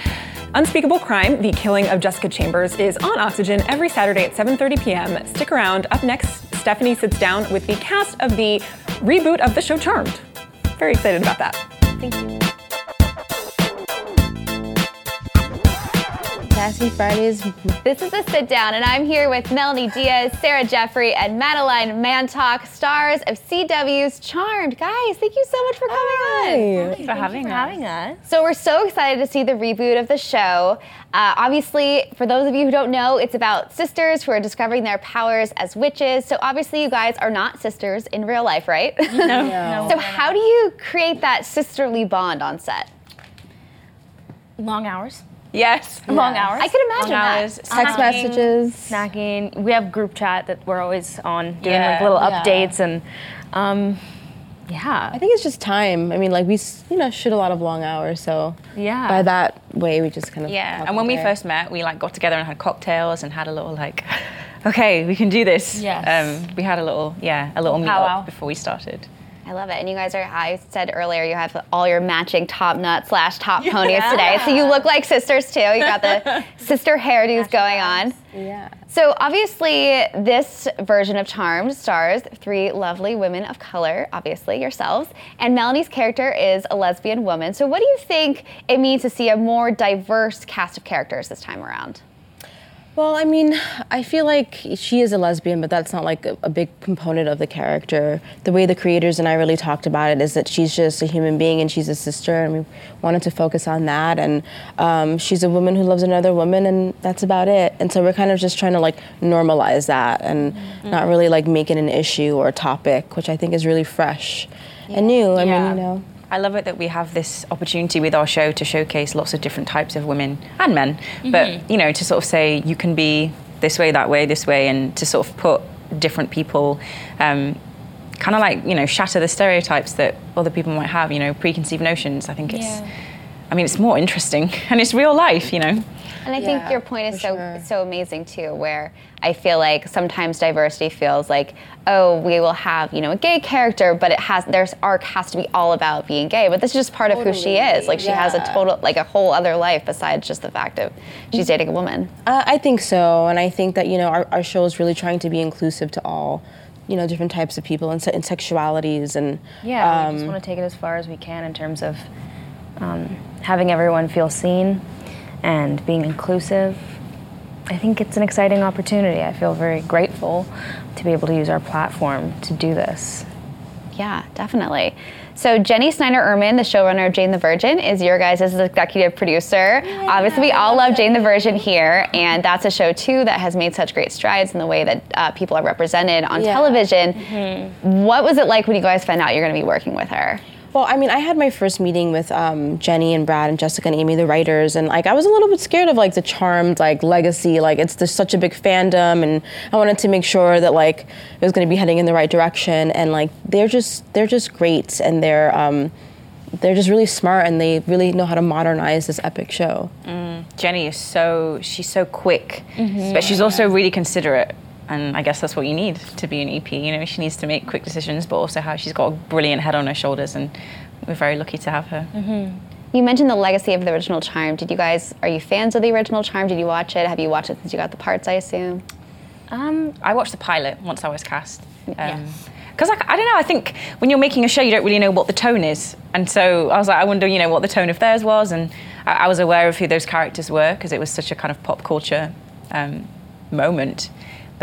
Unspeakable Crime: The Killing of Jessica Chambers is on Oxygen every Saturday at 7:30 p.m. Stick around. Up next, Stephanie sits down with the cast of the reboot of the show Charmed. Very excited about that. Thank you. Sassy Fridays. This is a sit down, and I'm here with Melanie Diaz, Sarah Jeffrey, and Madeline Mantock, stars of CW's Charmed. Guys, thank you so much for coming on. for having, us. So we're so excited to see the reboot of the show. Uh, obviously, for those of you who don't know, it's about sisters who are discovering their powers as witches. So obviously, you guys are not sisters in real life, right? No. so how do you create that sisterly bond on set? long hours. Yes. Long hours. I could imagine long that. hours. Text snacking, messages. Snacking. We have group chat that we're always on doing Yeah. like little Yeah. updates and um, yeah. I think it's just time. I mean, like we, s- you know, shoot a lot of long hours, so Yeah. By that way, we just kind of Yeah. And when we first met, we like got together and had cocktails and had a little like, okay, we can do this. Yes. Um, we had a little, yeah, a little meet powwow. up before we started. I love it. And you guys are, I said earlier, you have all your matching top nut slash top ponies today. So you look like sisters too. You got the sister hairdos going on. yeah. So obviously, this version of Charmed stars three lovely women of color, obviously yourselves, and Melanie's character is a lesbian woman. So what do you think it means to see a more diverse cast of characters this time around? Well, I mean, I feel like she is a lesbian, but that's not like a, a big component of the character. The way the creators and I really talked about it is that she's just a human being and she's a sister, and we wanted to focus on that. And um, she's a woman who loves another woman, and that's about it. And so we're kind of just trying to like normalize that and not really like make it an issue or a topic, which I think is really fresh and new. I mean, you know. I love it that we have this opportunity with our show to showcase lots of different types of women and men. But, you know, to sort of say you can be this way, that way, this way, and to sort of put different people, um, kind of like, you know, shatter the stereotypes that other people might have, you know, preconceived notions. I think it's, I mean, it's more interesting and it's real life, you know. And I think your point is so sure. so amazing too, where I feel like sometimes diversity feels like, oh, we will have you know a gay character, but it has their arc has to be all about being gay. But this is just part of who she is. Like she has a total like a whole other life besides just the fact of she's dating a woman. Uh, I think so, and I think that you know our, our show is really trying to be inclusive to all you know different types of people and, se- and sexualities and Yeah, we just um, want to take it as far as we can in terms of um, having everyone feel seen and being inclusive. I think it's an exciting opportunity. I feel very grateful to be able to use our platform to do this. Yeah, definitely. So Jenny Snyder Urman, the showrunner of Jane the Virgin, is your guys' executive producer. Obviously, we all love Jane the Virgin here, and that's a show too that has made such great strides in the way that uh, people are represented on Yeah. television. What was it like when you guys found out you're going to be working with her? Well, I mean, I had my first meeting with um, Jenny and Brad and Jessica and Amy, the writers, and like I was a little bit scared of like the Charmed like legacy. Like it's there's such a big fandom, and I wanted to make sure that like it was going to be heading in the right direction. And like they're just they're just great, and they're um, they're just really smart, and they really know how to modernize this epic show. Jenny is so she's so quick, but she's also really considerate. And I guess that's what you need to be an EP. You know, she needs to make quick decisions, but also how she's got a brilliant head on her shoulders, and we're very lucky to have her. You mentioned the legacy of the original Charm. Did you guys, are you fans of the original Charm? Did you watch it? Have you watched it since you got the parts, I assume? Um, I watched the pilot once I was cast. Yeah. Because I, I don't know, I think when you're making a show, you don't really know what the tone is. And so I was like, I wonder, you know, what the tone of theirs was. And I, I was aware of who those characters were because it was such a kind of pop culture um, moment.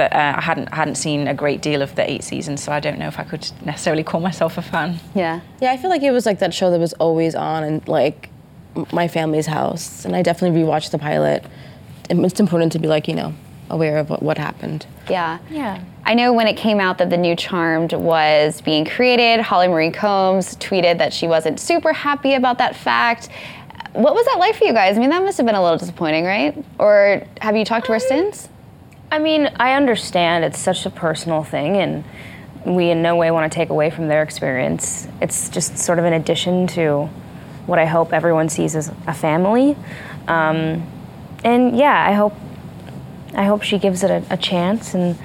But uh, I hadn't hadn't seen a great deal of the eight seasons, so I don't know if I could necessarily call myself a fan. Yeah. Yeah, I feel like it was like that show that was always on and like my family's house, and I definitely rewatched the pilot. It's important to be like you know aware of what, what happened. Yeah. Yeah. I know when it came out that the new Charmed was being created, Holly Marie Combs tweeted that she wasn't super happy about that fact. What was that like for you guys? I mean, that must have been a little disappointing, right? Or have you talked to her since? I mean, I understand it's such a personal thing, and we in no way want to take away from their experience. It's just sort of an addition to what I hope everyone sees as a family. Um, and yeah, I hope I hope she gives it a, a chance and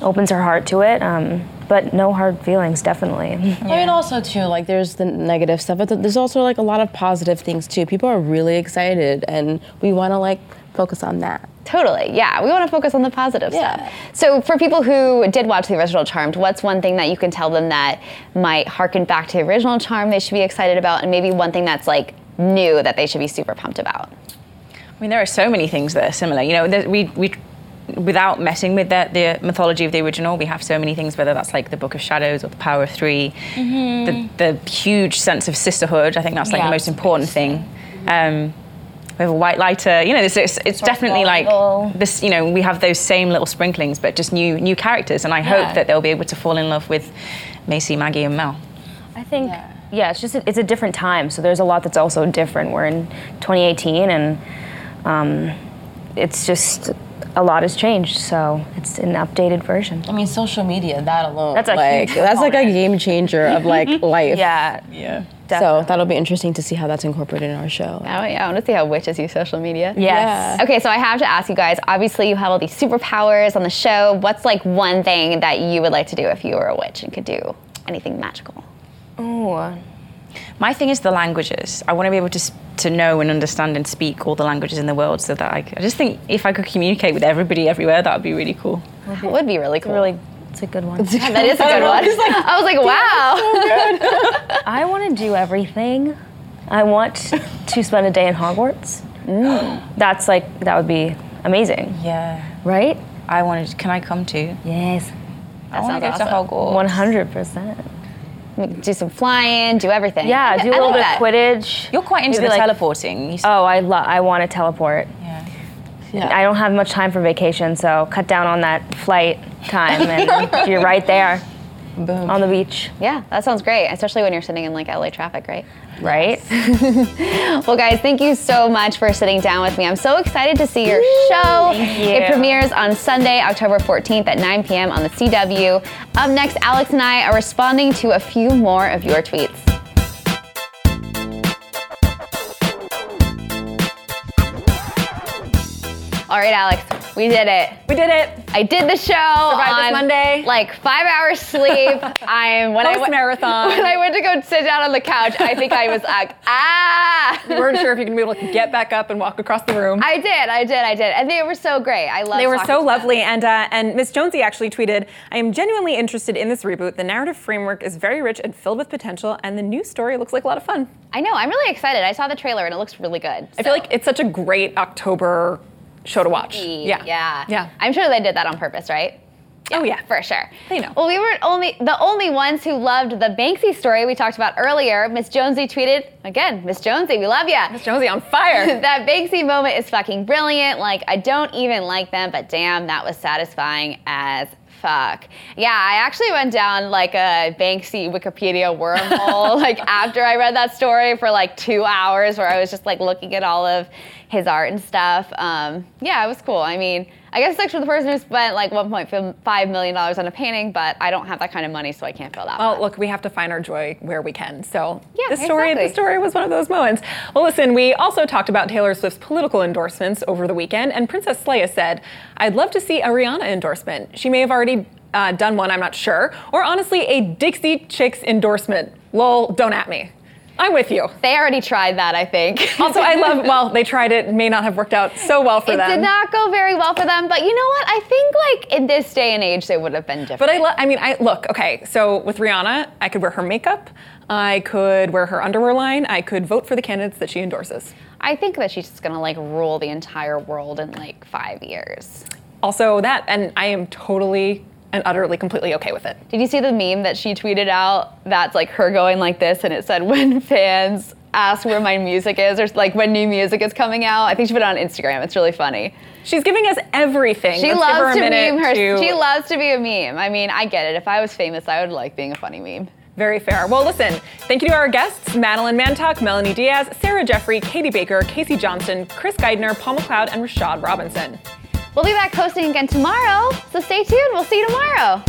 opens her heart to it. Um, but no hard feelings, definitely. I mean, also too, like there's the negative stuff, but there's also like a lot of positive things too. People are really excited, and we want to like focus on that. Totally, yeah. We want to focus on the positive Yeah. stuff. So, for people who did watch the original Charmed, what's one thing that you can tell them that might harken back to the original Charm they should be excited about, and maybe one thing that's like new that they should be super pumped about? I mean, there are so many things that are similar. You know, there- we we without messing with the, the mythology of the original, we have so many things. Whether that's like the Book of Shadows or the Power of 3 the, the huge sense of sisterhood. I think that's like Yeah, the most important thing. Um, we have a white lighter. You know, it's, it's, it's definitely like this. You know, we have those same little sprinklings, but just new new characters. And I Yeah. hope that they'll be able to fall in love with Macy, Maggie, and Mel. I think, yeah, it's just a, it's a different time. So there's a lot that's also different. We're in 2018, and um, it's just a lot has changed. So it's an updated version. I mean, social media, that alone, That's a like huge that's like a game changer of like life. Yeah, Yeah. So that'll be interesting to see how that's incorporated in our show. Oh, yeah, I want to see how witches use social media. Yes. Okay, so I have to ask you guys. Obviously, you have all these superpowers on the show. What's like one thing that you would like to do if you were a witch and could do anything magical? Ooh. My thing is the languages. I want to be able to to know and understand and speak all the languages in the world, so that I just think if I could communicate with everybody everywhere, that would be really cool. That would be really cool. Really, it's a good one. Yeah, that is a good one. I was like, wow. I want to do everything. I want to spend a day in Hogwarts. That's like that would be amazing, Yeah. right? I wanted. To, can I come too? Yes, I want to go sounds to awesome. Hogwarts. one hundred percent. do some flying, do everything. Yeah, do a little like bit of Quidditch. You're quite into the like- teleporting. Oh, I lo- I want to teleport. yeah. Yeah. I don't have much time for vacation, so cut down on that flight time, and you're right there Boom. on the beach, Yeah, that sounds great, especially when you're sitting in like LA traffic, right? right? Well, guys, thank you so much for sitting down with me. I'm so excited to see your show. Thank you. It premieres on Sunday, October 14th at 9 p.m. on the CW. Up next, Alex and I are responding to a few more of your tweets. All right, Alex, We did it. We did it. I did the show Survived this on Monday. like five hours sleep. I'm when I went Post-marathon. When I went to go sit down on the couch, I think I was like, ah. We weren't sure if you can be able to get back up and walk across the room. I did, I did, I did, and they were so great. I love. It. They were so lovely, and uh, and Miss Jonesy actually tweeted, "I am genuinely interested in this reboot. The narrative framework is very rich and filled with potential, and the new story looks like a lot of fun. I know. I'm really excited. I saw the trailer and it looks really good. I feel like it's such a great October show to watch. Yeah, yeah, yeah. I'm sure they did that on purpose, right? Oh yeah, for sure. They know. Well, we weren't only the only ones who loved the Banksy story we talked about earlier. Miss Jonesy tweeted again. Miss Jonesy, we love ya. Miss Jonesy on fire. that Banksy moment is fucking brilliant. Like I don't even like them, but damn, that was satisfying as fuck. Yeah, I actually went down like a Banksy Wikipedia wormhole like after I read that story for like two hours where I was just like looking at all of his art and stuff. Um, yeah, it was cool. I mean, I guess it's for the person who spent like 1.5 million dollars on a painting, but I don't have that kind of money, so I can't feel that. Well, look, we have to find our joy where we can. So Yeah, the story, exactly. the story was one of those moments. Well, listen, we also talked about Taylor Swift's political endorsements over the weekend, and Princess Leia said, "I'd love to see a Rihanna endorsement. She may have already uh, done one, I'm not sure, or honestly, a Dixie Chicks endorsement. Lol, don't at me. I'm with you. They already tried that, I think. Also, I love. Well, they tried it. May not have worked out so well for it them. It did not go very well for them, but you know what? I think like in this day and age, they would have been different. But I, lo- I mean, I look. Okay, so with Rihanna, I could wear her makeup. I could wear her underwear line. I could vote for the candidates that she endorses. I think that she's just gonna like rule the entire world in like five years. Also, that, and I am totally and utterly, completely okay with it. Did you see the meme that she tweeted out? That's like her going like this, and it said, "When fans ask where my music is, or like when new music is coming out." I think she put it on Instagram. It's really funny. She's giving us everything. She Let's her loves a to meme her. to- She loves to be a meme. I mean, I get it. If I was famous, I would like being a funny meme. Very fair. Well, listen, thank you to our guests Madeline Mantock, Melanie Diaz, Sarah Jeffrey, Katie Baker, Casey Johnston, Chris Geidner, Paul McLeod, and Rashad Robinson. We'll be back hosting again tomorrow, so stay tuned. We'll see you tomorrow.